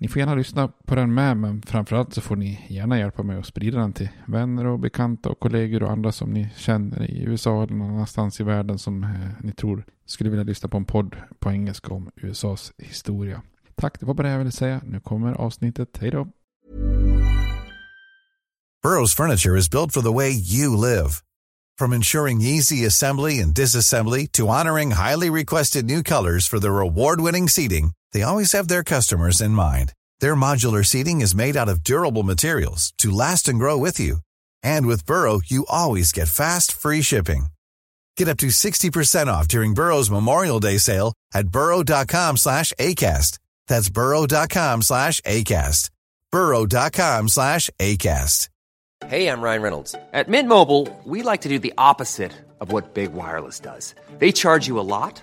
Ni får gärna lyssna på den med, men framförallt så får ni gärna hjälpa mig att sprida den till vänner och bekanta och kollegor och andra som ni känner i USA eller någon annanstans i världen som eh, ni tror skulle vilja lyssna på en podd på engelska om USAs historia. Tack, det var bara det jag ville säga. Nu kommer avsnittet. Hej då! Burrows furniture is built for the way you live. From ensuring easy assembly and disassembly to honoring highly requested new colors for their award-winning seating, they always have their customers in mind. Their modular seating is made out of durable materials to last and grow with you. And with Burrow, you always get fast, free shipping. Get up to 60% off during Burrow's Memorial Day sale at burrow.com slash ACAST. That's burrow.com slash ACAST. burrow.com slash ACAST. Hey, I'm Ryan Reynolds. At Mint Mobile, we like to do the opposite of what Big Wireless does. They charge you a lot,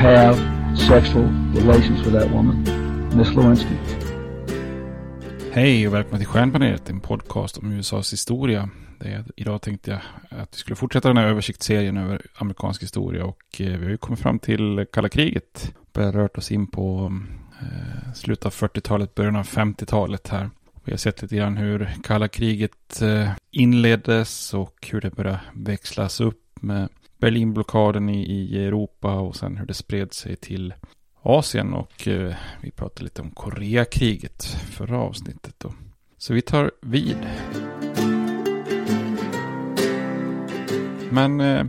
have sexual relations with that woman, Miss Lewinsky. Hej och välkomna till Stjärnpanelet, en podcast om USAs historia. Det, idag tänkte jag att vi skulle fortsätta den här översiktsserien över amerikansk historia och eh, vi har ju kommit fram till kalla kriget. Börjat rört oss in på eh, slutet av 40-talet, början av 50-talet här. Vi har sett lite grann hur kalla kriget eh, inleddes och hur det började växlas upp med Berlinblockaden i, i Europa och sen hur det spred sig till Asien och eh, vi pratade lite om Koreakriget förra avsnittet då. Så vi tar vid. Men eh,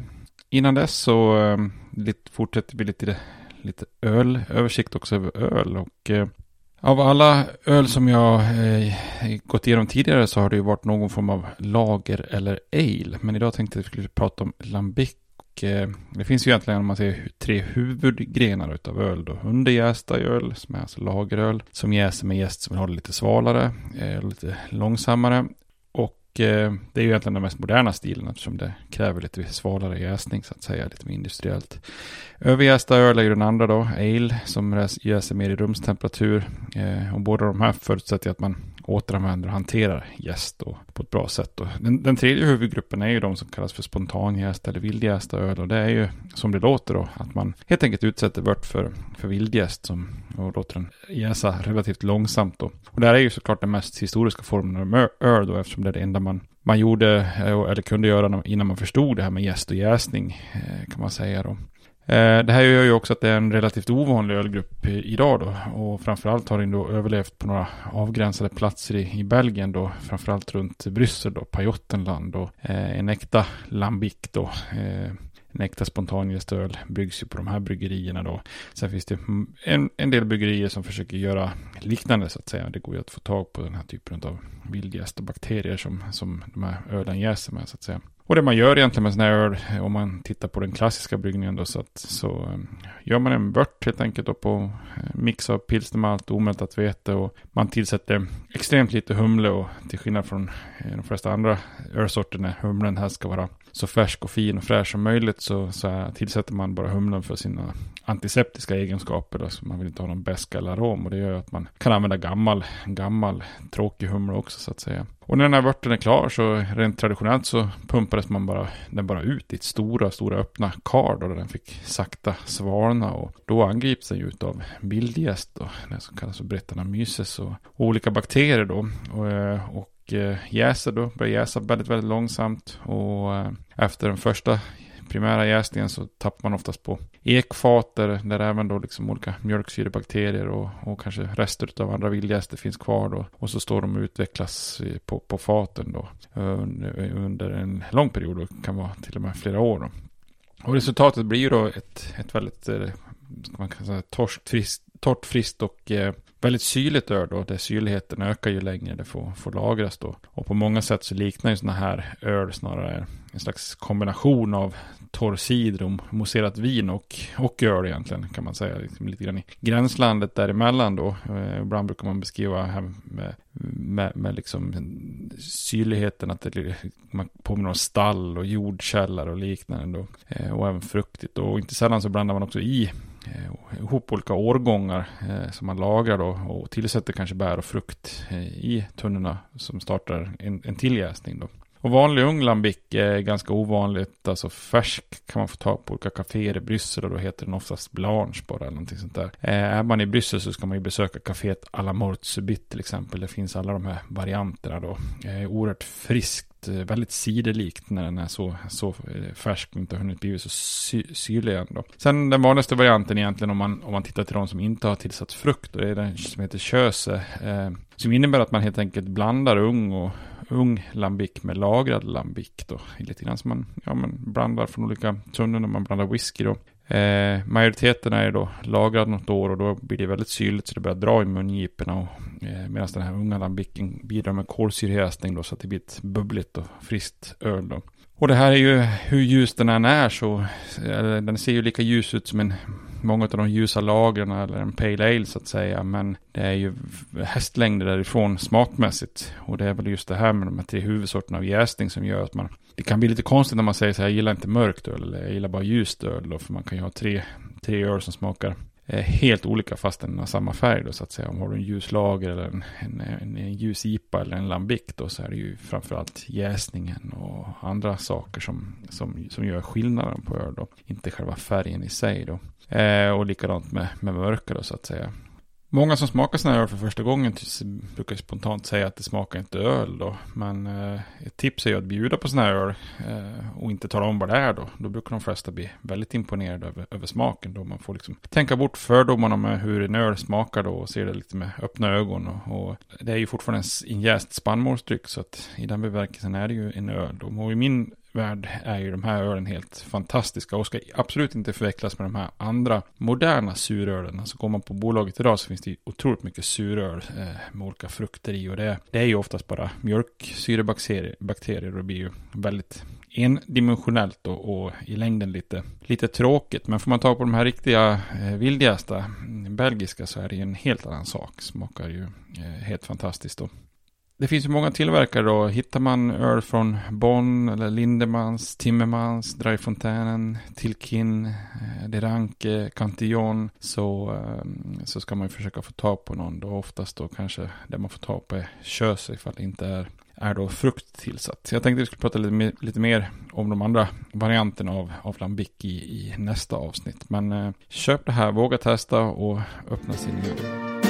innan dess så eh, lite, fortsätter vi lite, lite ölöversikt också över öl och eh, av alla öl som jag eh, gått igenom tidigare så har det ju varit någon form av lager eller ale. Men idag tänkte jag att vi skulle prata om lambic Eh, det finns ju egentligen om man ser tre huvudgrenar utav öl då. Underjästa öl, som är alltså lageröl, som jäser med jäst som vill ha det lite svalare, eh, lite långsammare. Och eh, det är ju egentligen den mest moderna stilen eftersom det kräver lite svalare jäsning så att säga, lite mer industriellt. Överjästa öl är ju den andra då, ale, som jäser mer i rumstemperatur. Eh, och båda de här förutsätter att man återanvänder och hanterar jäst på ett bra sätt. Då. Den, den tredje huvudgruppen är ju de som kallas för spontanjäst eller vildjästa öl. Och det är ju som det låter då, att man helt enkelt utsätter vört för, för vildjäst som, och låter den jäsa relativt långsamt. Då. Och det här är ju såklart den mest historiska formen av öl då, eftersom det är det enda man man gjorde eh, eller kunde göra innan man förstod det här med jäst och jäsning eh, kan man säga då. Eh, det här gör ju också att det är en relativt ovanlig ölgrupp idag då. Och framförallt har den då överlevt på några avgränsade platser i, i Belgien då. Framförallt runt Bryssel då, Pajottenland och eh, en äkta lambic då. Eh, en äkta spontanjästöl byggs ju på de här bryggerierna då. Sen finns det en, en del bryggerier som försöker göra liknande så att säga. Det går ju att få tag på den här typen av vildjäst och bakterier som, som de här ölen jäser med så att säga. Och det man gör egentligen med sån här öl, om man tittar på den klassiska bryggningen då, så, att, så um, gör man en vört helt enkelt då på eh, mix av pilsnermalt, och omältat vete och man tillsätter extremt lite humle och till skillnad från eh, de flesta andra ölsorter när humlen här ska vara så färsk och fin och fräsch som möjligt så, så tillsätter man bara humlen för sina antiseptiska egenskaper. Då, så man vill inte ha någon beska eller arom och det gör att man kan använda gammal, gammal tråkig humle också så att säga. Och när den här vörten är klar så rent traditionellt så pumpades man bara, den bara ut i ett stora, stora öppna kar då där den fick sakta svalna och då angrips den ju av bildgäst då. det som kallas för Brettanomyces och olika bakterier då. Och, eh, och Eh, jäser då, börjar jäsa väldigt, väldigt långsamt. Och eh, efter den första primära jäsningen så tappar man oftast på ekfater där även då liksom olika mjölksyrebakterier och, och kanske rester av andra vildjäster finns kvar då. Och så står de och utvecklas eh, på, på faten då under, en lång period och kan vara till och med flera år då. Och resultatet blir ju då ett, ett väldigt, eh, ska man säga, torrt, friskt och eh, väldigt syrligt öl då, där syrligheten ökar ju längre det får, får lagras då. Och på många sätt så liknar ju sådana här öl snarare en slags kombination av torr cider och mousserat vin och, och öl egentligen kan man säga. Liksom lite grann i gränslandet däremellan då. Eh, ibland brukar man beskriva här med, med, med liksom syrligheten att det, man påminner om stall och jordkällare och liknande då. Eh, och även fruktigt och inte sällan så blandar man också i Eh, ihop olika årgångar eh, som man lagrar då och tillsätter kanske bär och frukt eh, i tunnorna som startar en, en till jäsning då. Och vanlig ung lambic är ganska ovanligt, alltså färsk kan man få tag på olika kaféer i Bryssel och då heter den oftast Blanche bara eller någonting sånt där. Eh, är man i Bryssel så ska man ju besöka kaféet à la Mort Subit till exempel. Det finns alla de här varianterna då. Eh, oerhört frisk eh, väldigt, sidelikt när den är så, så färsk och inte har hunnit bli så sy syrlig än då. Sen den vanligaste varianten egentligen om man, om man tittar till de som inte har tillsatt frukt, och det är den som heter köse. Eh, som innebär att man helt enkelt blandar ung och ung lambic med lagrad lambic då. Lite grann som man, ja, men blandar från olika tunnor när man blandar whisky då. Eh, majoriteten är då lagrad något år och då blir det väldigt syrligt så det börjar dra i mungiporna. Och, eh, Medan den här unga lambicken bidrar med kolsyrehäsning då så att det blir ett bubbligt och friskt öl då. Och det här är ju hur ljus den än är så, eh, den ser ju lika ljus ut som en många av de ljusa lagren eller en pale ale så att säga. Men det är ju hästlängder därifrån smakmässigt. Och det är väl just det här med de här tre huvudsorterna av jäsning som gör att man... Det kan bli lite konstigt när man säger så här, jag gillar inte mörkt öl eller jag gillar bara ljust öl. Då, för man kan ju ha tre, tre öl som smakar eh, helt olika fast den har samma färg då så att säga. Om har du en ljus lager eller en, en, en, en ljus IPA eller en lambic då så är det ju framförallt jäsningen och andra saker som, som, som gör skillnaden på öl då. Inte själva färgen i sig då. Eh, och likadant med, med mörka då så att säga. Många som smakar sådana här öl för första gången brukar spontant säga att det smakar inte öl då. Men eh, ett tips är ju att bjuda på sådana här öl eh, och inte tala om vad det är då. Då brukar de flesta bli väldigt imponerade över, över smaken då. Man får liksom tänka bort fördomarna med hur en öl smakar då och se det lite med öppna ögon. Och, och det är ju fortfarande en injäst spannmålsdryck så att i den bemärkelsen är det ju en öl då. Och i min värld är ju de här ölen helt fantastiska och ska absolut inte förväxlas med de här andra moderna surölen. Alltså går man på bolaget idag så finns det otroligt mycket suröl eh, med olika frukter i och det, det är ju oftast bara mjölksyrebakterier och det blir ju väldigt endimensionellt och, och, i längden lite, lite tråkigt. Men får man ta på de här riktiga eh, vildgästa, mm, belgiska, så är det ju en helt annan sak. Smakar ju eh, helt fantastiskt då. Det finns ju många tillverkare då. Hittar man öl från Bonn eller Lindemans, Timmermans, Dryfontänen, Tilkin, eh, Deranke, Cantillon så, eh, så ska man ju försöka få tag på någon då. Oftast då kanske det man får tag på är kös ifall det inte är, är då frukt tillsatt. Jag tänkte att vi skulle prata lite, lite mer om de andra varianterna av, av lambic i, i nästa avsnitt. Men eh, köp det här, våga testa och öppna sin öl.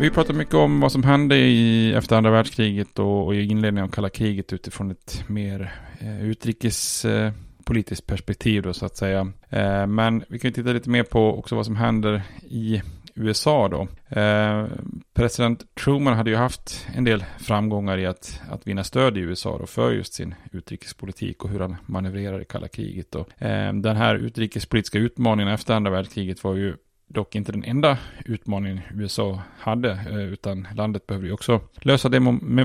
Vi pratar mycket om vad som hände i, efter andra världskriget och, och i inledningen av kalla kriget utifrån ett mer eh, utrikespolitiskt eh, perspektiv då så att säga. Eh, men vi kan ju titta lite mer på också vad som händer i USA då. Eh, president Truman hade ju haft en del framgångar i att, att vinna stöd i USA då för just sin utrikespolitik och hur han manövrerar i kalla kriget. då. eh, den här utrikespolitiska utmaningen efter andra världskriget var ju dock inte den enda utmaningen USA hade, eh, utan landet behöver ju också lösa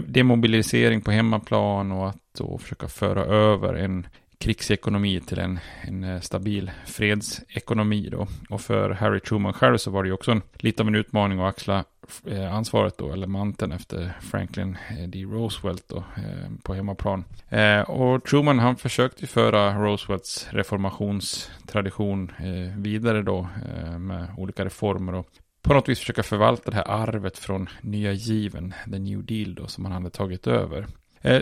demobilisering på hemmaplan och att då försöka föra över en krigsekonomi till en, en eh, stabil fredsekonomi då. Och för Harry Truman själv så var det ju också en, lite av en utmaning att axla eh, ansvaret då, eller manteln efter Franklin eh, D. Roosevelt då, på hemmaplan. och Truman han försökte ju föra Roosevelts reformationstradition vidare då med olika reformer och på något vis försöka förvalta det här arvet från nya given, the new deal då, som han hade tagit över.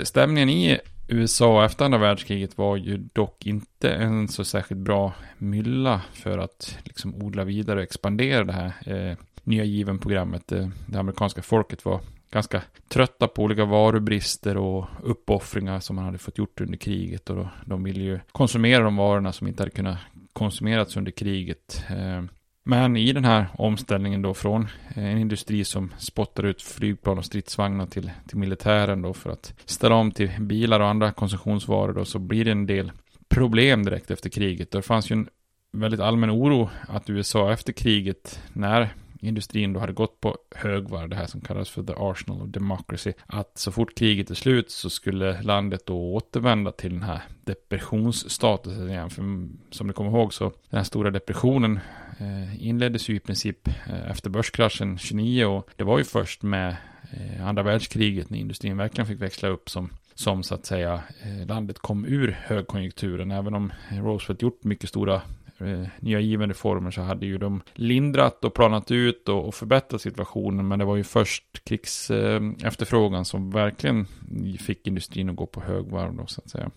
Stämningen i USA efter andra världskriget var ju dock inte en så särskilt bra mylla för att liksom odla vidare och expandera det här eh, nya given-programmet. Det, eh, det amerikanska folket var ganska trötta på olika varubrister och uppoffringar som man hade fått gjort under kriget och då, de ville ju konsumera de varorna som inte hade kunnat konsumerats under kriget. Eh, men i den här omställningen då från eh, en industri som spottar ut flygplan och stridsvagnar till, till militären då för att ställa om till bilar och andra konsumtionsvaror då så blir det en del problem direkt efter kriget. Det fanns ju en väldigt allmän oro att USA efter kriget när industrin då hade gått på högvarv, det här som kallas för the arsenal of democracy, att så fort kriget är slut så skulle landet då återvända till den här depressionsstatusen igen. För som ni kommer ihåg så den här stora depressionen Eh, inleddes ju i princip eh, efter börskraschen 29 och det var ju först med eh, andra världskriget när industrin verkligen fick växla upp som som så att säga eh, landet kom ur högkonjunkturen. Även om Roosevelt gjort mycket stora eh, nya givande former så hade ju de lindrat och planat ut och, och förbättrat situationen. Men det var ju först krigs eh, efterfrågan som verkligen fick industrin att gå på högvarv då så att säga.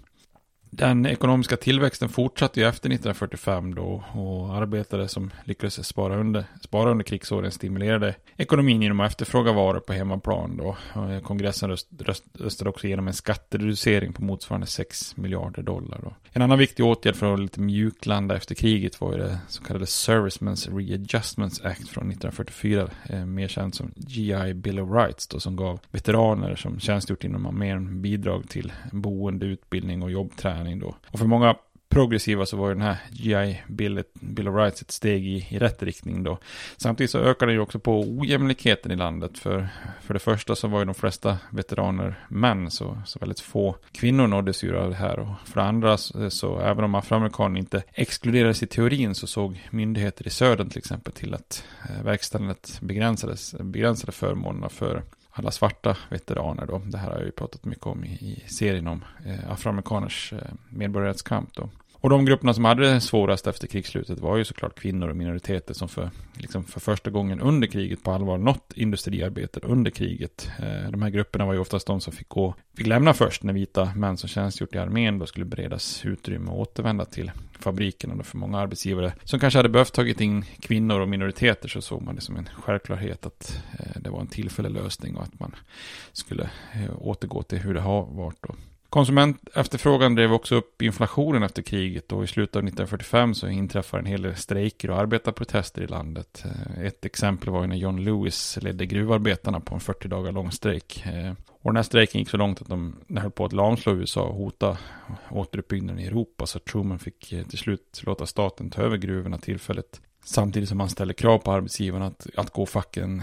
Den ekonomiska tillväxten fortsatte ju efter 1945 då och arbetare som lyckades spara under, spara under krigsåren stimulerade ekonomin genom att efterfråga varor på hemmaplan då. Eh, kongressen röst, röst, röstade också igenom en skattereducering på motsvarande 6 miljarder dollar då. En annan viktig åtgärd för att lite mjuklanda efter kriget var ju det så kallade Servicemen's Readjustments Act från 1944, eh, mer känd som GI Bill of Rights då, som gav veteraner som tjänstgjort inom armén bidrag till boende, utbildning och jobbträning träning då. Och för många progressiva så var ju den här GI Bill, Bill of Rights ett steg i, i rätt riktning då. Samtidigt så ökade det ju också på ojämlikheten i landet. För, för det första så var ju de flesta veteraner män, så, så väldigt få kvinnor nåddes ju av det här. Och för det andra så, så även om afroamerikaner inte exkluderades i teorin så såg myndigheter i södern till exempel till att eh, verkställandet begränsades, begränsade förmånerna för alla svarta veteraner då. Det här har jag ju pratat mycket om i, i serien om eh, afroamerikaners eh, medborgarrättskamp då. Och de grupperna som hade det svårast efter krigsslutet var ju såklart kvinnor och minoriteter som för, liksom för första gången under kriget på allvar nått industriarbetet under kriget. Eh, de här grupperna var ju oftast de som fick gå, fick lämna först när vita män som tjänstgjort i armén då skulle beredas utrymme och återvända till fabrikerna. För många arbetsgivare som kanske hade behövt tagit in kvinnor och minoriteter så såg man det som en självklarhet att eh, det var en tillfällig lösning och att man skulle eh, återgå till hur det har varit då. Konsumentefterfrågan drev också upp inflationen efter kriget och i slutet av 1945 så inträffar en hel del strejker och arbetarprotester i landet. Eh, ett exempel var när John Lewis ledde gruvarbetarna på en 40 dagar lång strejk. Eh, och den här strejken gick så långt att de höll på att lamslå USA och hota återuppbyggnaden i Europa. Så Truman fick eh, till slut låta staten ta över gruvorna tillfälligt. Samtidigt som han ställer krav på arbetsgivarna att, att gå facken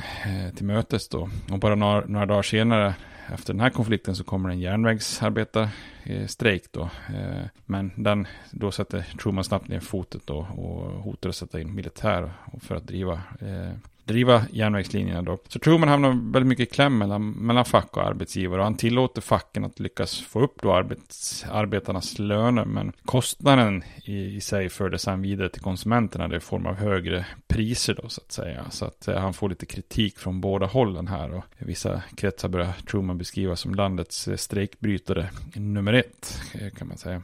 till mötes då. Och bara några, några dagar senare efter den här konflikten så kommer en järnvägsarbetarstrejk då. Eh, men den, då sätter Truman snabbt ner fotet då och hotar att sätta in militär för att driva eh, driva järnvägslinjerna då. Så Truman hamnar väldigt mycket i kläm mellan, mellan fack och arbetsgivare och han tillåter facken att lyckas få upp då arbets, arbetarnas löner men kostnaden i, i sig fördes han vidare till konsumenterna det i form av högre priser då så att säga. Så att eh, han får lite kritik från båda hållen här och i vissa kretsar börjar Truman beskrivas som landets eh, strejkbrytare nummer ett eh, kan man säga.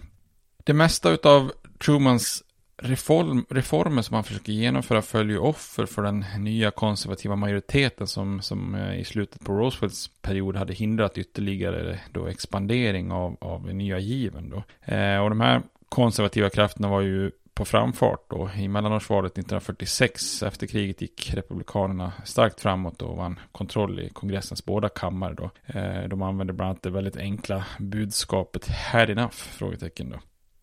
Det mesta av Trumans reform, reformer som han försöker genomföra följer offer för den nya konservativa majoriteten som, som eh, i slutet på Roosevelts period hade hindrat ytterligare eh, då expandering av, av nya given. Då. Eh, och de här konservativa krafterna var ju på framfart då. I mellanårsvalet 1946 efter kriget gick republikanerna starkt framåt och vann kontroll i kongressens båda kammare då. Eh, de använde bland annat det väldigt enkla budskapet “had enough?” frågetecken då.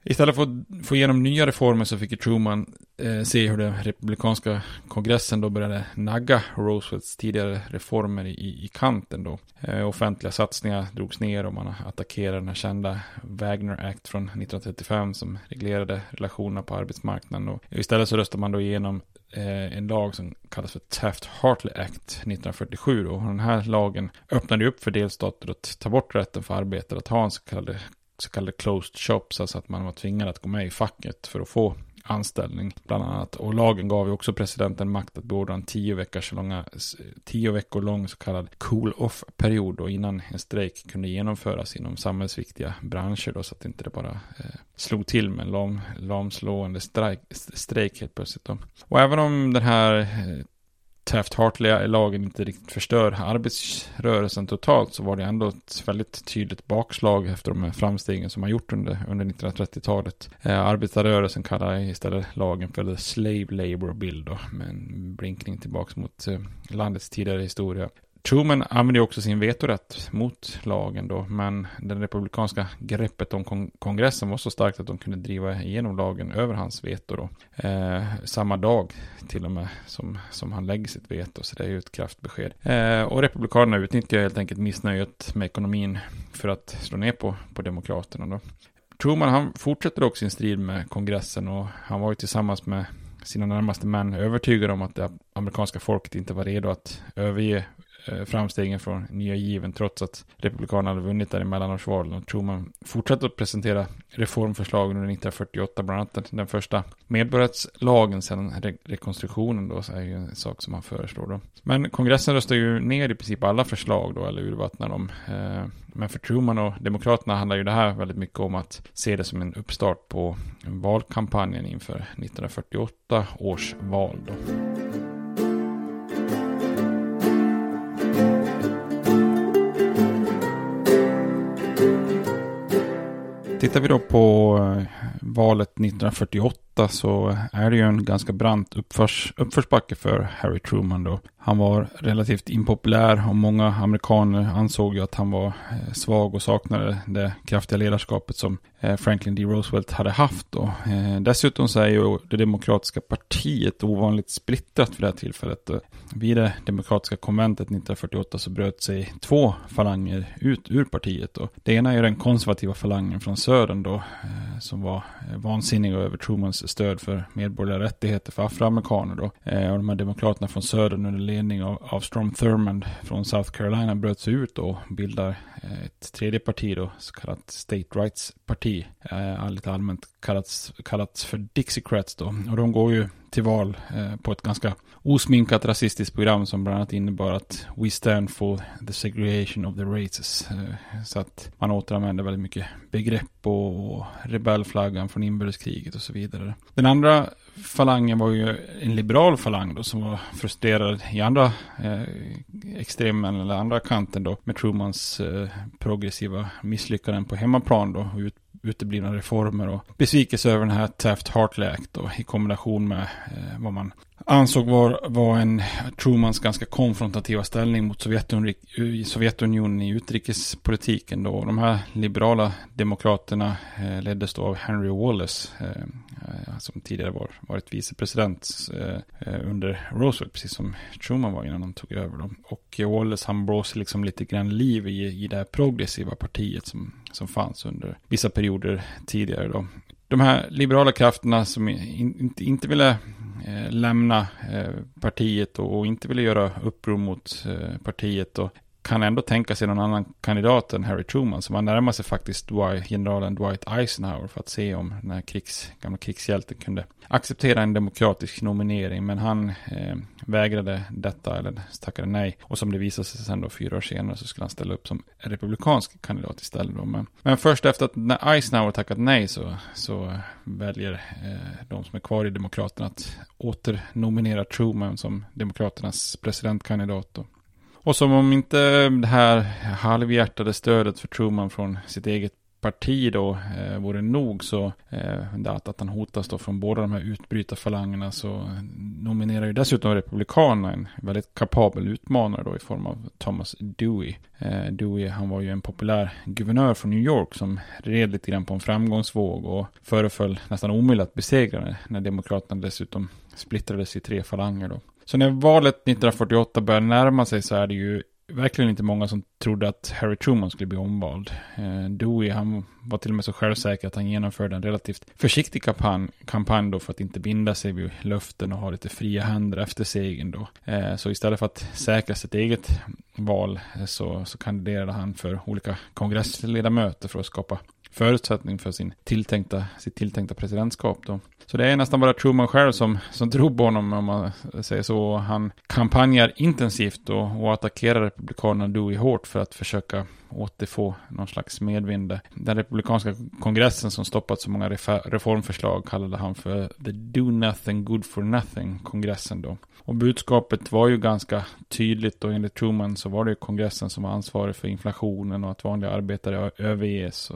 Istället för att få igenom nya reformer så fick Truman eh, se hur den republikanska kongressen då började nagga Roosevelts tidigare reformer i, i kanten då. Eh, offentliga satsningar drogs ner och man attackerade den här kända Wagner Act från 1935 som reglerade relationerna på arbetsmarknaden. Och istället så röstade man då igenom eh, en lag som kallas för Taft-Hartley Act 1947 då. Och den här lagen öppnade upp för delstater att ta bort rätten för arbetare att ha en så kallad så kallade closed shops, alltså att man var tvingad att gå med i facket för att få anställning bland annat. Och lagen gav ju också presidenten makt att beordra en tio, veckors långa, tio veckor lång så kallad cool-off-period och innan en strejk kunde genomföras inom samhällsviktiga branscher då, så att inte det bara eh, slog till med en lam, lamslående strejk, strejk helt plötsligt då. Och även om den här eh, Taft-Hartley-lagen inte riktigt förstör arbetsrörelsen totalt så var det ändå ett väldigt tydligt bakslag efter de framstegen som man gjort under, under 1930-talet. Eh, arbetarrörelsen kallar istället lagen för The Slave Labor Bill då, med en blinkning tillbaka mot eh, landets tidigare historia. Truman använde också sin vetorätt mot lagen då, men det republikanska greppet om kongressen var så starkt att de kunde driva igenom lagen över hans veto då. Eh, samma dag till och med som, som han lägger sitt veto, så det är ju ett kraftbesked. Eh, och republikanerna utnyttjar helt enkelt missnöjet med ekonomin för att slå ner på, på demokraterna då. Truman han fortsätter också sin strid med kongressen och han var ju tillsammans med sina närmaste män övertygade om att det amerikanska folket inte var redo att överge Eh, framstegen från nya given trots att Republikanerna hade vunnit där i mellanårsvalen. Och Truman fortsatte att presentera reformförslag under 1948, bland annat den första medborgarrättslagen sedan re rekonstruktionen då, så är ju en sak som han föreslår då. Men kongressen röstade ju ner i princip alla förslag då, eller urvattnade dem. Eh, men för Truman och Demokraterna handlar ju det här väldigt mycket om att se det som en uppstart på valkampanjen inför 1948 års val då. Tittar vi då på eh, valet 1948 så är det ju en ganska brant uppförs, uppförsbacke för Harry Truman då. Han var relativt impopulär och många amerikaner ansåg ju att han var eh, svag och saknade det kraftiga ledarskapet som eh, Franklin D. Roosevelt hade haft då. Eh, dessutom så är ju det demokratiska partiet ovanligt splittrat för det här tillfället. Vid det demokratiska konventet 1948 så bröt sig två falanger ut ur partiet. Då. Det ena är den konservativa falangen från södern då, som var vansinniga över Trumans stöd för medborgerliga rättigheter för afroamerikaner då. Och de här demokraterna från södern under ledning av, av Strom Thurmond från South Carolina bröt sig ut och bildar eh, ett tredje parti då, så kallat State Rights Parti. Eh, lite allmänt kallats, kallats för Dixiecrats då. Och de går ju till val eh, på ett ganska osminkat rasistiskt program som bland annat innebar att We stand for the segregation of the races. Eh, så att man återanvänder väldigt mycket begrepp och, och rebellflaggan från inbördeskriget och så vidare. Den andra falangen var ju en liberal falang då som var frustrerad i andra eh, extremen eller andra kanten då med Trumans eh, progressiva misslyckanden på hemmaplan då och ut, uteblivna reformer och besvikelse över den här Taft-Hartley Act då, i kombination med eh, vad man ansåg var, var en Trumans ganska konfrontativa ställning mot Sovjetunion, eh, Sovjetunionen i utrikespolitiken då. De här liberala demokraterna eh, leddes då av Henry Wallace eh, eh som tidigare var, varit vicepresident eh, eh, under Roosevelt, precis som Truman var innan de tog över dem. Och Wallace han blåser liksom lite grann liv i, i det här progressiva partiet som, som fanns under vissa perioder tidigare då. De här liberala krafterna som inte, inte ville eh, lämna eh, partiet och, inte ville göra uppror mot eh, partiet och kan ändå tänka sig någon annan kandidat än Harry Truman. Så man närmar sig faktiskt Dwight, generalen Dwight Eisenhower för att se om den här krigs, gamla krigshjälten kunde acceptera en demokratisk nominering. Men han eh, vägrade detta, eller tackade nej. Och som det visade sig sen då fyra år senare så skulle han ställa upp som republikansk kandidat istället. Då. Men, men först efter att när Eisenhower tackat nej så, så väljer eh, de som är kvar i Demokraterna att åternominera Truman som Demokraternas presidentkandidat. Då. Och som om inte det här halvhjärtade stödet för Truman från sitt eget parti då eh, vore nog så eh, att, att han hotas då från båda de här utbrytarfalangerna så nominerar ju dessutom Republikanerna en väldigt kapabel utmanare då i form av Thomas Dewey. Eh, Dewey han var ju en populär guvernör från New York som red lite grann på en framgångsvåg och föreföll nästan omöjligt att besegra när Demokraterna dessutom splittrades i tre falanger då. Så när valet 1948 börjar närma sig så är det ju verkligen inte många som trodde att Harry Truman skulle bli omvald. Eh, Dewey, han var till och med så självsäker att han genomförde en relativt försiktig kampanj, kampanj då för att inte binda sig vid löften och ha lite fria händer efter segern då. Eh, så istället för att säkra sitt eget val eh, så, så kandiderade han för olika kongressledamöter för att skapa förutsättning för sin tilltänkta, sitt tilltänkta presidentskap då. Så det är nästan bara Truman själv som, som tror på honom om man säger så. Han kampanjar intensivt och, och attackerar Republikanerna Dewey hårt för att försöka återfå någon slags medvind. Den republikanska kongressen som stoppat så många reformförslag kallade han för the do nothing good for nothing kongressen då. Och budskapet var ju ganska tydligt och enligt Truman så var det ju kongressen som var ansvarig för inflationen och att vanliga arbetare överges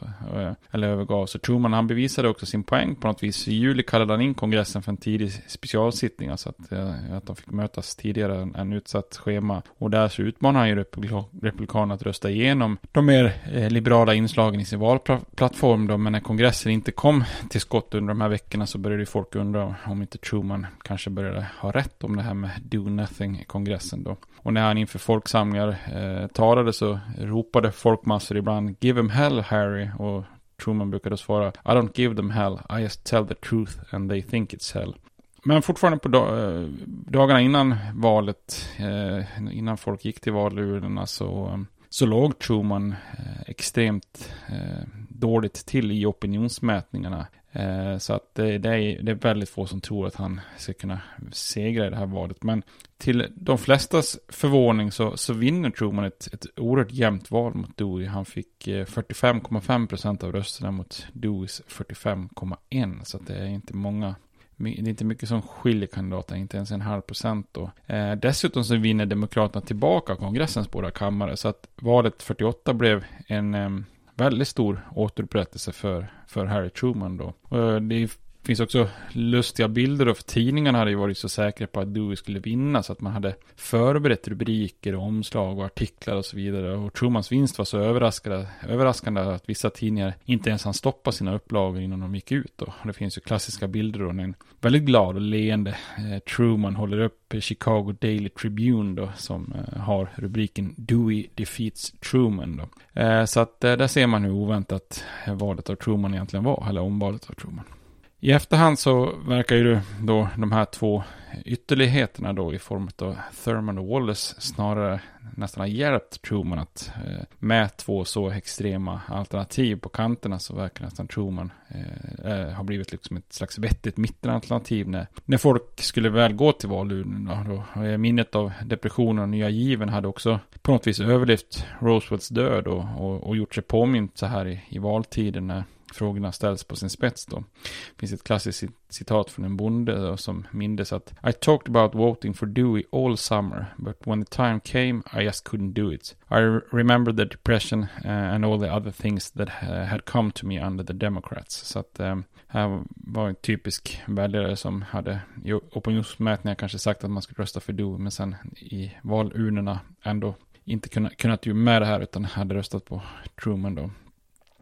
eller övergavs. Så Truman han bevisade också sin poäng på något vis. I juli kallade han in kongressen för en tidig specialsittning, alltså att, eh, att de fick mötas tidigare än utsatt schema. Och där så utmanade han ju republikanerna att rösta igenom de mer eh, liberala inslagen i sin valplattform då, men när kongressen inte kom till skott under de här veckorna så började folk undra om inte Truman kanske började ha rätt om det här med do nothing-kongressen då. Och när han inför folksamlingar eh, talade så ropade folkmassor ibland Give him hell Harry och Truman brukade svara I don't give them hell, I just tell the truth and they think it's hell. Men fortfarande på eh, dagarna innan valet, eh, innan folk gick till valurnorna så så låg Truman eh, extremt eh, dåligt till i opinionsmätningarna. Eh, så att det, det, är, det är väldigt få som tror att han ska kunna segra i det här valet. Men till de flestas förvåning så, så vinner Truman ett, ett oerhört jämnt val mot Dewey. Han fick eh, 45,5% av rösterna mot Deweys 45,1%. Så att det är inte många det är inte mycket som skiljer kandidaterna, inte ens en halv procent då. Eh, dessutom så vinner Demokraterna tillbaka kongressens båda kammare, så att valet 48 blev en eh, väldigt stor återupprättelse för, för Harry Truman då. Och eh, det finns också lustiga bilder för tidningarna hade ju varit så säkra på att Dewey skulle vinna så att man hade förberett rubriker och omslag och artiklar och så vidare. Och Trumans vinst var så överraskande, överraskande att vissa tidningar inte ens hann stoppa sina upplagor innan de gick ut. Då. Och det finns ju klassiska bilder då när en väldigt glad och leende eh, Truman håller upp Chicago Daily Tribune då som eh, har rubriken Dewey defeats Truman då. Eh, så att där ser man hur oväntat valet av Truman egentligen var, eller omvalet av Truman. I efterhand så verkar ju då de här två ytterligheterna då i form av Thurman och Wallace snarare nästan har hjälpt Truman att eh, med två så extrema alternativ på kanterna så verkar nästan Truman eh, eh, ha blivit liksom ett slags vettigt mittenalternativ när, när folk skulle väl gå till valurnorna. Då, då, eh, minnet av depressionen och nya given hade också på något vis överlevt Roosevelts död och, och, och gjort sig påmint så här i, i valtiden när frågorna ställs på sin spets då. Det finns ett klassiskt citat från en bonde då, som mindes att I talked about voting for Dewey all summer, but when the time came I just couldn't do it. I remember the depression eh, and all the other things that eh, had come to me under the Democrats. Så att um, här var en typisk väljare som hade i opinionsmätningar kanske sagt att man skulle rösta för Dewey, men sen i valurnorna ändå inte kunnat, kunnat ju med det här utan hade röstat på Truman då.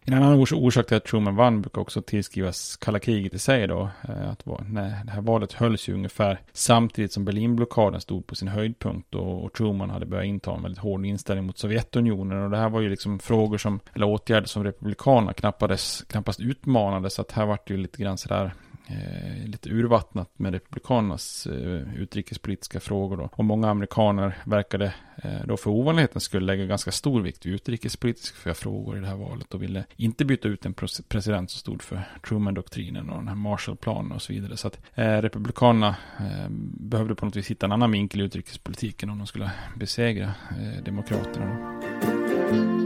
En annan orsak till att Truman vann brukar också tillskrivas kalla kriget i sig då. Eh, att nej, det här valet hölls ju ungefär samtidigt som Berlinblockaden stod på sin höjdpunkt och, och Truman hade börjat inta en väldigt hård inställning mot Sovjetunionen. Och det här var ju liksom frågor som, eller åtgärder som Republikanerna knappast, knappast utmanade. Så att här var det ju lite grann sådär eh, lite urvattnat med republikanernas eh, utrikespolitiska frågor. Då. Och många amerikaner verkade eh, då för ovanlighetens skull lägga ganska stor vikt vid utrikespolitiska frågor i det här valet och ville inte byta ut en president som stod för Truman-doktrinen och den här Marshallplanen och så vidare. Så att eh, republikanerna eh, behövde på något vis hitta en annan vinkel i utrikespolitiken om de skulle besegra eh, demokraterna. Då.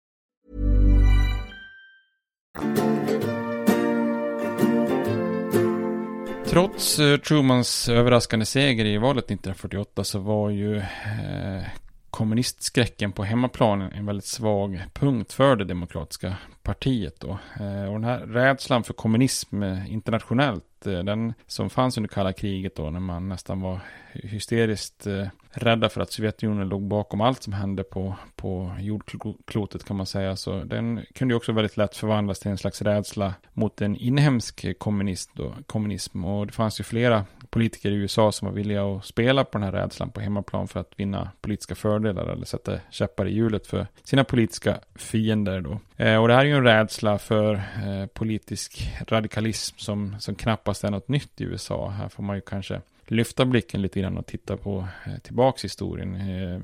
Trots eh, Trumans överraskande seger i valet 1948 så var ju eh, kommunistskräcken på hemmaplan en väldigt svag punkt för det demokratiska partiet då. Eh, och den här rädslan för kommunism eh, internationellt, Eh, den som fanns under kalla kriget då när man nästan var hysteriskt eh, rädda för att Sovjetunionen låg bakom allt som hände på, på jordklotet kan man säga. Så den kunde ju också väldigt lätt förvandlas till en slags rädsla mot en inhemsk kommunist då, kommunism. Och det fanns ju flera politiker i USA som var villiga att spela på den här rädslan på hemmaplan för att vinna politiska fördelar eller sätta käppar i hjulet för sina politiska fiender då. Eh, och det här är ju en rädsla för eh, politisk radikalism som, som knappast är något nytt i USA. Här får man ju kanske lyfta blicken lite grann och titta på eh, tillbaks historien. Eh,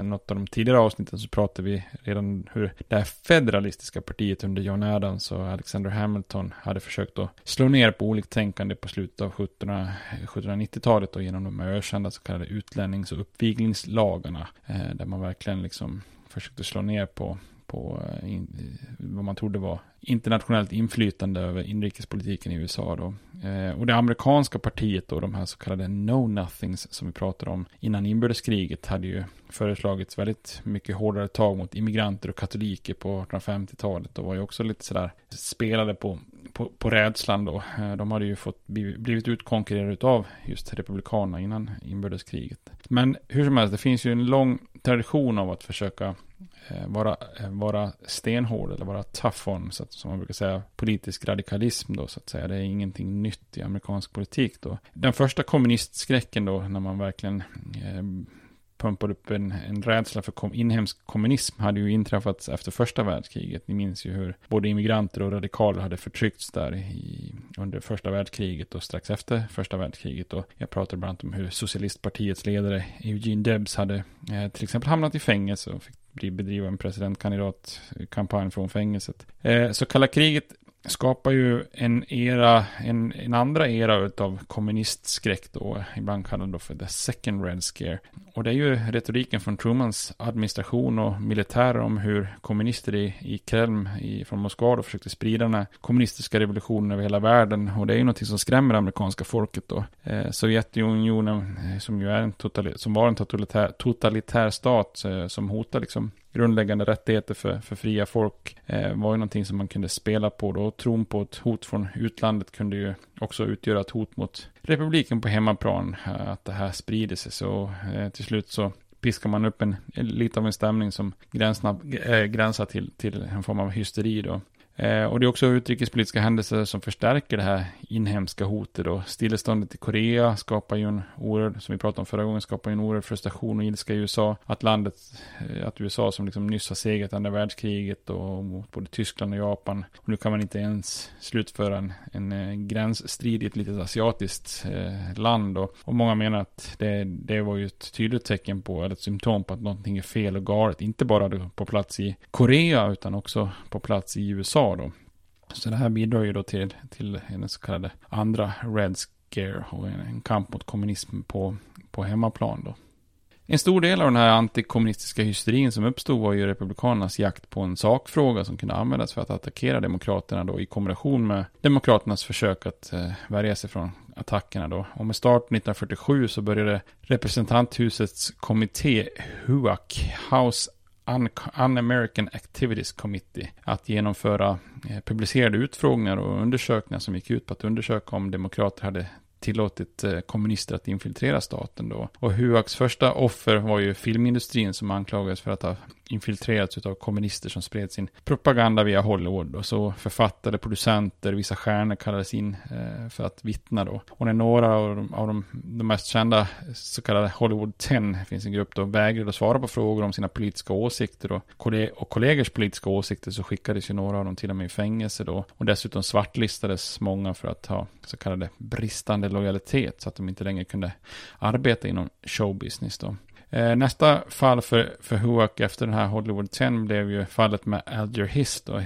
I något av de tidigare avsnitten så pratade vi redan hur det här federalistiska partiet under John Adams och Alexander Hamilton hade försökt att slå ner på oliktänkande på slutet av 1790-talet eh, och genom de ökända så kallade utlännings och uppviglingslagarna. Där man verkligen liksom försökte slå ner på på eh, in, eh, vad man trodde var internationellt inflytande över inrikespolitiken i USA. Då. Eh, och det amerikanska partiet då, de här så kallade know-nothings som vi pratade om innan inbördeskriget, hade ju föreslagits väldigt mycket hårdare tag mot immigranter och katoliker på 1850-talet och var ju också lite sådär spelade på, på, på rädslan då. Eh, de hade ju fått blivit utkonkurrerade av just republikanerna innan inbördeskriget. Men hur som helst, det finns ju en lång tradition av att försöka eh, vara, eh, vara stenhård eller vara tough on, så att, som man brukar säga, politisk radikalism då så att säga. Det är ingenting nytt i amerikansk politik då. Den första kommunistskräcken då, när man verkligen eh, pumpade upp en, en rädsla för kom, inhemsk kommunism hade ju inträffat efter första världskriget. Ni minns ju hur både immigranter och radikaler hade förtryckts där i, under första världskriget och strax efter första världskriget. Och jag pratade bland annat om hur socialistpartiets ledare Eugene Debs hade eh, till exempel hamnat i fängelse och fick bedriva en presidentkandidatkampanj från fängelset. Eh, så kalla kriget skapar ju en era, en, en andra era av kommunistskräck då, ibland kallad då för the second red scare. Och det är ju retoriken från Trumans administration och militärer om hur kommunister i, i Kreml i, från Moskva då försökte sprida den här kommunistiska revolutionen över hela världen. Och det är ju någonting som skrämmer amerikanska folket då. Eh, Sovjetunionen, eh, som ju är en totalitär, som var en totalitär, totalitär stat eh, som hotar liksom grundläggande rättigheter för, för fria folk eh, var ju någonting som man kunde spela på då. Tron på ett hot från utlandet kunde ju också utgöra ett hot mot republiken på hemmaplan. Eh, att det här sprider sig. Så eh, till slut så piskar man upp en, lite av en stämning som gränsna, äh, gränsar till, till en form av hysteri då. Eh, och det är också utrikespolitiska händelser som förstärker det här inhemska hotet. Då. Stilleståndet i Korea skapar ju en oerhörd, som vi pratade om förra gången, skapar ju en oerhörd frustration och ilska i USA. Att landet, eh, att USA som liksom nyss har segrat andra världskriget och mot både Tyskland och Japan. Och nu kan man inte ens slutföra en, en eh, gränsstrid i ett litet asiatiskt eh, land. Då. Och många menar att det, det var ju ett tydligt tecken på, eller ett symptom på att någonting är fel och galet. Inte bara på plats i Korea utan också på plats i USA då. Så det här bidrar ju då till, till den så kallade andra Red Scare och en kamp mot kommunism på, på hemmaplan då. En stor del av den här antikommunistiska hysterin som uppstod var ju republikanernas jakt på en sakfråga som kunde användas för att attackera demokraterna då i kombination med demokraternas försök att eh, värja sig från attackerna då. Och med start 1947 så började representanthusets kommitté HUAC, House Un-American Activities Committee att genomföra eh, publicerade utfrågningar och undersökningar som gick ut på att undersöka om demokrater hade tillåtit eh, kommunister att infiltrera staten då. Och Huaks första offer var ju filmindustrin som anklagades för att ha infiltrerats av kommunister som spred sin propaganda via Hollywood. Och så författare, producenter, vissa stjärnor kallades in eh, för att vittna då. Och när några av de, av de, de mest kända så kallade Hollywood 10, finns en grupp då, vägrade att svara på frågor om sina politiska åsikter och, och kollegers politiska åsikter så skickades ju några av dem till och med i fängelse då. Och dessutom svartlistades många för att ha så kallade bristande lojalitet så att de inte längre kunde arbeta inom showbusiness då. Eh, nästa fall för, för Huak efter den här Hollywood 10 blev ju fallet med Alger Hiss. Då. Eh,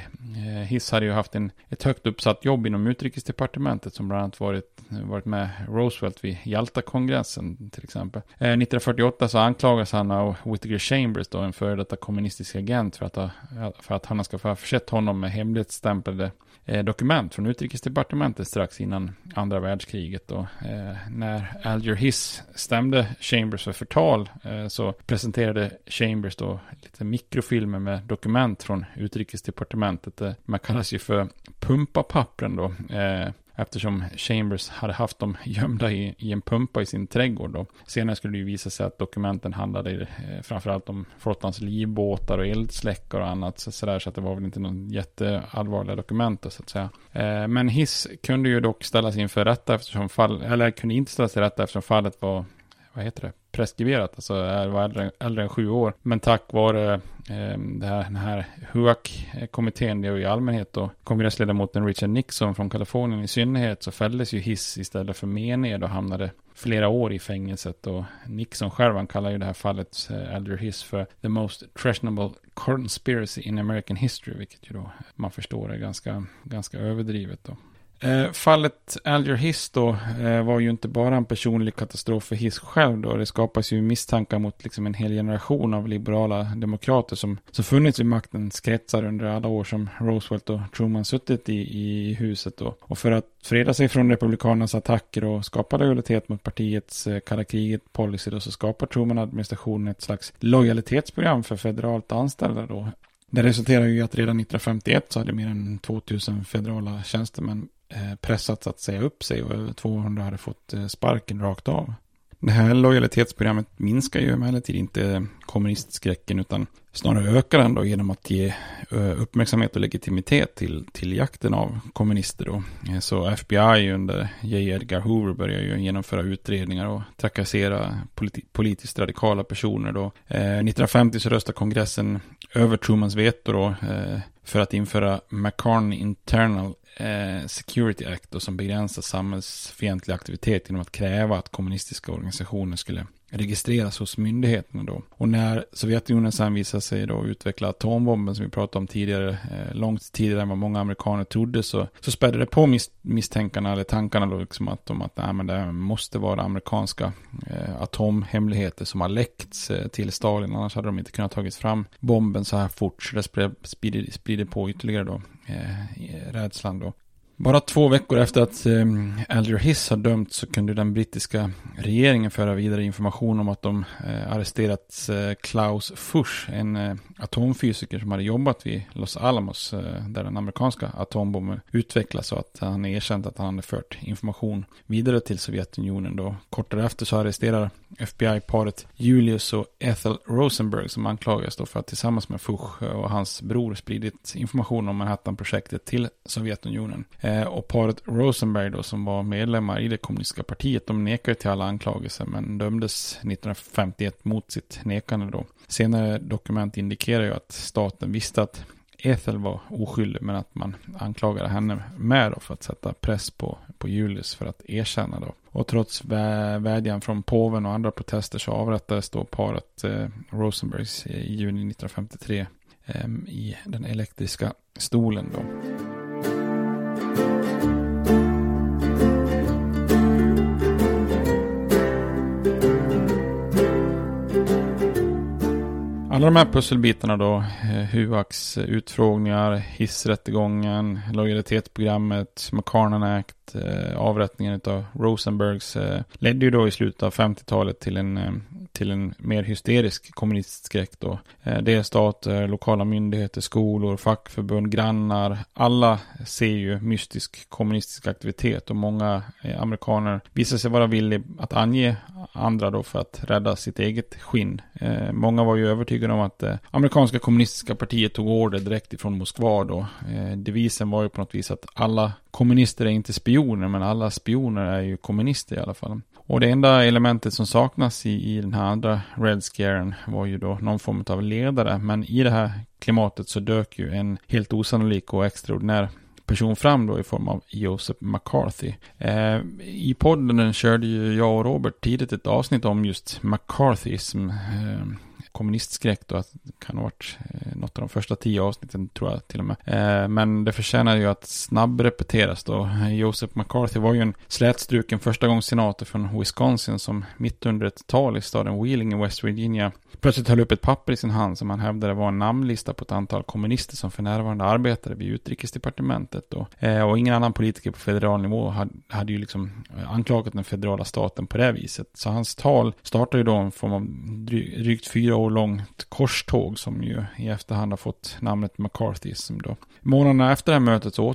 Hiss hade ju haft en, ett högt uppsatt jobb inom utrikesdepartementet som bland annat varit, varit med Roosevelt vid Jalta-kongressen till exempel. Eh, 1948 så anklagas han av Whittaker Chambers, då, en före detta kommunistisk agent, för att, ha, för att han ska ha försett honom med hemlighetsstämplade Eh, dokument från utrikesdepartementet strax innan andra världskriget. Då. eh, när Alger Hiss stämde Chambers för förtal eh, Eh, så presenterade Chambers då lite mikrofilmer med dokument från utrikesdepartementet. Eh, man kallas ju för pumpapappren då. Eh, eftersom Chambers hade haft dem gömda i, i en pumpa i sin trädgård. Då. Senare skulle det ju visa sig att dokumenten handlade eh, framförallt om flottans livbåtar och eldsläckor och annat. Så, så, där, så att det var väl inte någon jätteallvarliga dokument då, så att säga. Eh, men Hiss kunde ju dock ställas inför rätta eftersom fall, eller kunde inte ställas till rätta eftersom fallet var vad heter det, preskriberat, alltså var äldre, äldre än sju år. Men tack vare eh, det här, den här HUAC-kommittén, det är ju i allmänhet och kongressledamoten Richard Nixon från Kalifornien i synnerhet, så fälldes ju Hiss istället för mened och hamnade flera år i fängelset och Nixon själv, han kallar ju det här fallet eh, Elder Hiss för the most treasonable conspiracy in American history, vilket ju då man förstår är ganska, ganska överdrivet då. Eh, fallet Alger Hiss då eh, var ju inte bara en personlig katastrof för Hiss själv då. Det skapas ju misstankar mot liksom en hel generation av liberala demokrater som, som funnits i maktens kretsar under alla år som Roosevelt och Truman suttit i, i huset då. Och för att freda sig från republikanernas attacker och skapa lojalitet mot partiets eh, kalla kriget policy då så skapar Truman-administrationen ett slags lojalitetsprogram för federalt anställda då. Det resulterar ju i att redan 1951 så hade mer än 2000 federala tjänstemän Eh, pressats att säga upp sig och över 200 hade fått eh, sparken rakt av. Det här lojalitetsprogrammet minskar ju emellertid inte kommunistskräcken utan snarare ökar den då genom att ge eh, uppmärksamhet och legitimitet till, till jakten av kommunister då. Så FBI under J. Edgar Hoover börjar ju genomföra utredningar och trakassera politi politiskt radikala personer då. 1950 så röstar kongressen över Trumans veto då för att införa McCarn Internal eh, Security Act då, som begränsar samhällsfientlig aktivitet genom att kräva att kommunistiska organisationer skulle registreras hos myndigheterna då. Och när Sovjetunionen sen visade sig då utveckla atombomben som vi pratade om tidigare, eh, långt tidigare än vad många amerikaner trodde, så, så spädde det på mis misstänkarna eller tankarna då liksom att, om att nej, men det måste vara amerikanska eh, atomhemligheter som har läckts eh, till Stalin, annars hade de inte kunnat tagit fram bomben så här fort, så det sprider, sprider på ytterligare då eh, rädslan då. Bara två veckor efter att eh, Alger Hiss har dömts så kunde den brittiska regeringen föra vidare information om att de eh, arresterat eh, Klaus Fuchs, en eh, atomfysiker som hade jobbat vid Los Alamos, eh, där den amerikanska atombomben utvecklas och att han erkänt att han hade fört information vidare till Sovjetunionen. Då. Kort därefter så arresterar FBI-paret Julius och Ethel Rosenberg som anklagas då för att tillsammans med Fuchs och hans bror spridit information om Manhattan-projektet till Sovjetunionen. Eh, Eh, och paret Rosenberg då som var medlemmar i det kommunistiska partiet, de nekade till alla anklagelser men dömdes 1951 mot sitt nekande då. Senare dokument indikerar ju att staten visste att Ethel var oskyldig men att man anklagade henne med då för att sätta press på, på Julius för att erkänna då. Och trots vä vädjan från påven och andra protester så avrättades då paret eh, Rosenbergs i juni 1953 eh, i den elektriska stolen då. Alla de här pusselbitarna då, eh, HUAX eh, utfrågningar, hissrättegången, lojalitetsprogrammet, McCarnan Act, eh, avrättningen av Rosenbergs ledde ju då i slutet av 50-talet till en, till en mer hysterisk kommunistskräck då. Eh, delstater, lokala myndigheter, skolor, fackförbund, grannar, alla ser ju mystisk kommunistisk aktivitet och många eh, amerikaner visar sig vara villiga att ange andra då för att rädda sitt eget skinn. Eh, många var ju övertygade om att eh, amerikanska kommunistiska partiet tog order direkt ifrån Moskva då. devisen var ju på något vis att alla kommunister är inte spioner, men alla spioner är ju kommunister i alla fall. Och det enda elementet som saknas i, i den här andra Red Scaren var ju då någon form av ledare. Men i det här klimatet så dök ju en helt osannolik och extraordinär person fram då i form av Joseph McCarthy. Eh, I podden körde ju jag och Robert tidigt ett avsnitt om just McCarthyism. Eh, kommunistskräck då, att det kan ha varit eh, något av de första tio avsnitten tror jag till och med. Eh, men det förtjänar ju att snabbrepeteras då. Joseph McCarthy var ju en slätstruken första gångs senator från Wisconsin som mitt under ett tal i staden Wheeling i West Virginia plötsligt höll upp ett papper i sin hand som han hävdade var en namnlista på ett antal kommunister som för närvarande arbetade vid utrikesdepartementet då. Eh, och ingen annan politiker på federal nivå hade, hade ju liksom anklagat den federala staten på det viset. Så hans tal startade ju då en form av drygt fyra år långt korståg som ju i efterhand har fått namnet McCarthyism då. Månaderna efter det här mötet så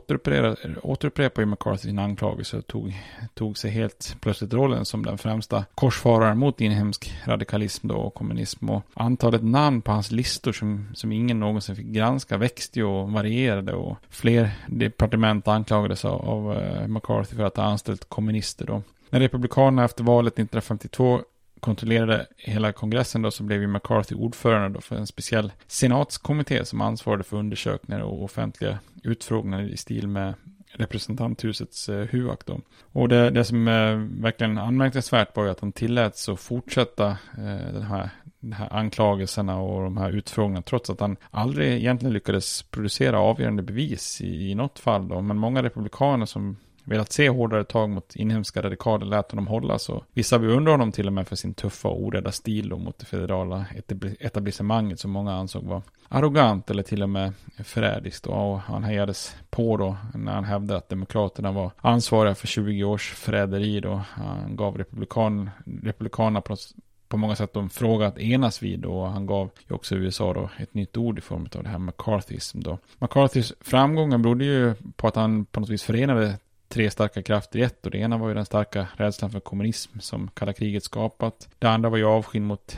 återupprepade ju McCarthy sin anklagelse och tog, tog sig helt plötsligt rollen som den främsta korsfararen mot inhemsk radikalism då och kommunism. Och antalet namn på hans listor som, som ingen någonsin fick granska växte ju och varierade och fler departement anklagades av, av eh, McCarthy för att ha anställt kommunister då. När Republikanerna efter valet 1952 kontrollerade hela kongressen då så blev ju McCarthy ordförande då för en speciell senatskommitté som ansvarade för undersökningar och offentliga utfrågningar i stil med representanthusets eh, huvud. Då. Och det, det som eh, verkligen anmärkningsvärt var ju att han tilläts att fortsätta eh, den här de här anklagelserna och de här utfrågningarna trots att han aldrig egentligen lyckades producera avgörande bevis i, i något fall då. Men många republikaner som velat se hårdare tag mot inhemska radikaler lät honom hållas och Vissa beundrar honom till och med för sin tuffa och orädda stil då mot det federala etablissemanget som många ansåg var arrogant eller till och med förrädiskt. Och han hejades på då när han hävdade att demokraterna var ansvariga för 20 års förräderi då. Han gav republikan, republikanerna på på många sätt en fråga att enas vid och han gav ju också USA då ett nytt ord i form av det här McCarthyism då. McCarthys framgångar berodde ju på att han på något vis förenade tre starka krafter i ett och det ena var ju den starka rädslan för kommunism som kalla kriget skapat. Det andra var ju avskyn mot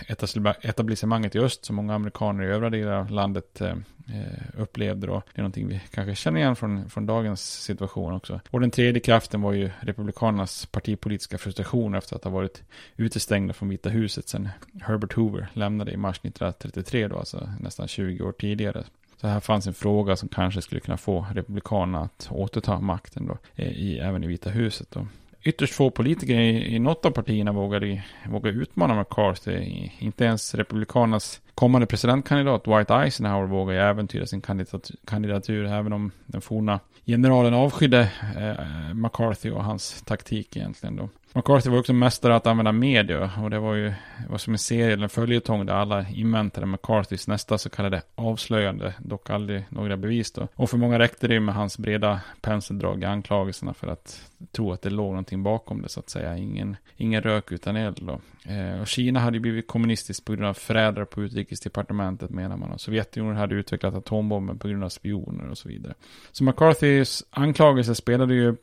etablissemanget i öst som många amerikaner i övriga delar av landet eh, eh, upplevde då. Det är någonting vi kanske känner igen från, från dagens situation också. Och den tredje kraften var ju republikanernas partipolitiska frustration efter att ha varit utestängda från Vita huset sedan Herbert Hoover lämnade i mars 1933 då, alltså nästan 20 år tidigare. Så här fanns en fråga som kanske skulle kunna få Republikanerna att återta makten då, i, även i Vita huset. Då. Ytterst få politiker i, i något av partierna vågade, vågade utmana McCarthy. Inte ens Republikanernas kommande presidentkandidat Dwight Eisenhower vågar ju äventyra sin kandidatur, kandidatur även om den forna generalen avskydde eh, McCarthy och hans taktik egentligen då. McCarthy var också mästare att använda media och det var ju var som en serie eller en följetong där alla inväntade McCarthys nästa så kallade avslöjande, dock aldrig några bevis då. Och för många räckte det ju med hans breda penseldrag i anklagelserna för att tro att det låg någonting bakom det så att säga. Ingen, ingen rök utan eld då. Eh, och Kina hade ju blivit kommunistiskt på grund av förrädare på utrikesdepartementet menar man. Och Sovjetunionen hade utvecklat atombomben på grund av spioner och så vidare. Så McCarthys anklagelser spelade ju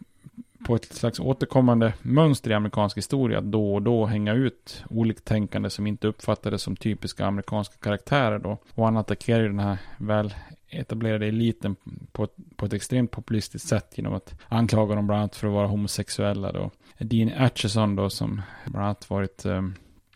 på ett slags återkommande mönster i amerikansk historia att då och då hänga ut oliktänkande som inte uppfattades som typiska amerikanska karaktärer då. Och han attackerar ju den här väl etablerade eliten på ett, på ett extremt populistiskt sätt genom att anklaga dem bland annat för att vara homosexuella då. Dean Acheson då som bland annat varit um,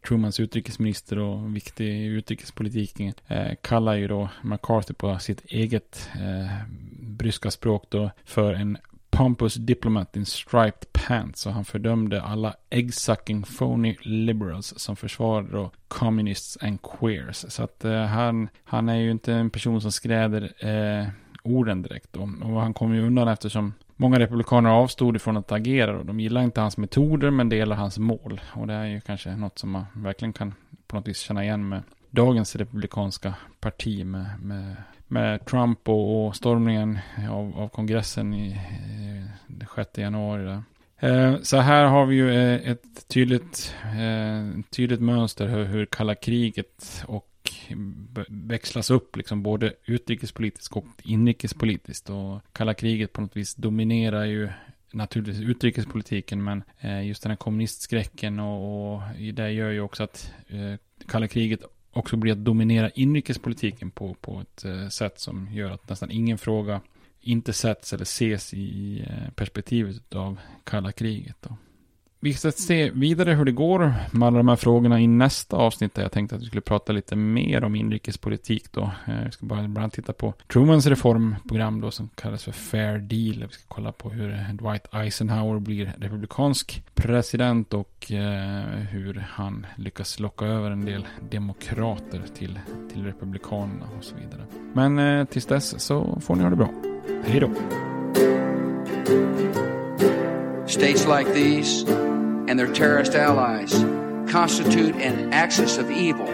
Trumans utrikesminister och viktig i utrikespolitiken eh, kallar ju då McCarthy på sitt eget eh, bryska språk då för en pompous diplomat in striped pants och han fördömde alla egg-sucking phony liberals som försvarade då communists and queers. Så att eh, han, han är ju inte en person som skräder eh, orden direkt då. Och han kom ju undan eftersom många republikaner avstod ifrån att agera och de gillar inte hans metoder men delar hans mål. Och det är ju kanske något som man verkligen kan på något vis känna igen med dagens republikanska parti med, med med Trump och, och stormningen av, av kongressen i, i den 6 januari. Där. Eh, så här har vi ju eh, ett tydligt, eh, tydligt mönster hur, hur kalla kriget och växlas upp liksom både utrikespolitiskt och inrikespolitiskt och kalla kriget på något vis dominerar ju naturligtvis utrikespolitiken men eh, just den här kommunistskräcken och, och det gör ju också att eh, kalla kriget också blir att dominera inrikespolitiken på, på ett eh, sätt som gör att nästan ingen fråga inte sätts eller ses i eh, perspektivet av kalla kriget. Då. Vi ska se vidare hur det går med alla de här frågorna i nästa avsnitt där jag tänkte att vi skulle prata lite mer om inrikespolitik då. Eh, vi ska bara bland annat titta på Trumans reformprogram då som kallas för Fair Deal. Vi ska kolla på hur Dwight Eisenhower blir republikansk president och eh, hur han lyckas locka över en del demokrater till, till republikanerna och så vidare. Men eh, tills dess så får ni ha det bra. Hej då! States like these and their terrorist allies constitute an axis of evil.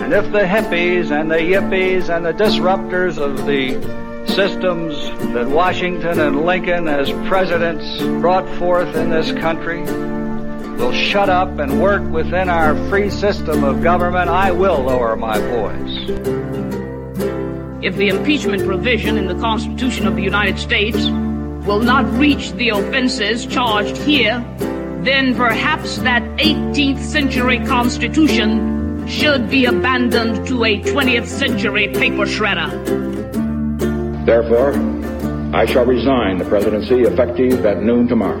And if the hippies and the yippies and the disruptors of the systems that Washington and Lincoln as presidents brought forth in this country will shut up and work within our free system of government, I will lower my voice. If the impeachment provision in the Constitution of the United States will not reach the offenses charged here, then perhaps that 18th century Constitution should be abandoned to a 20th century paper shredder. Therefore, I shall resign the presidency effective at noon tomorrow.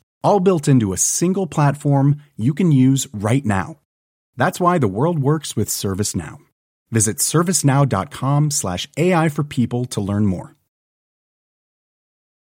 all built into a single platform you can use right now. That's why the world works with ServiceNow. Visit servicenow.com slash AI for people to learn more.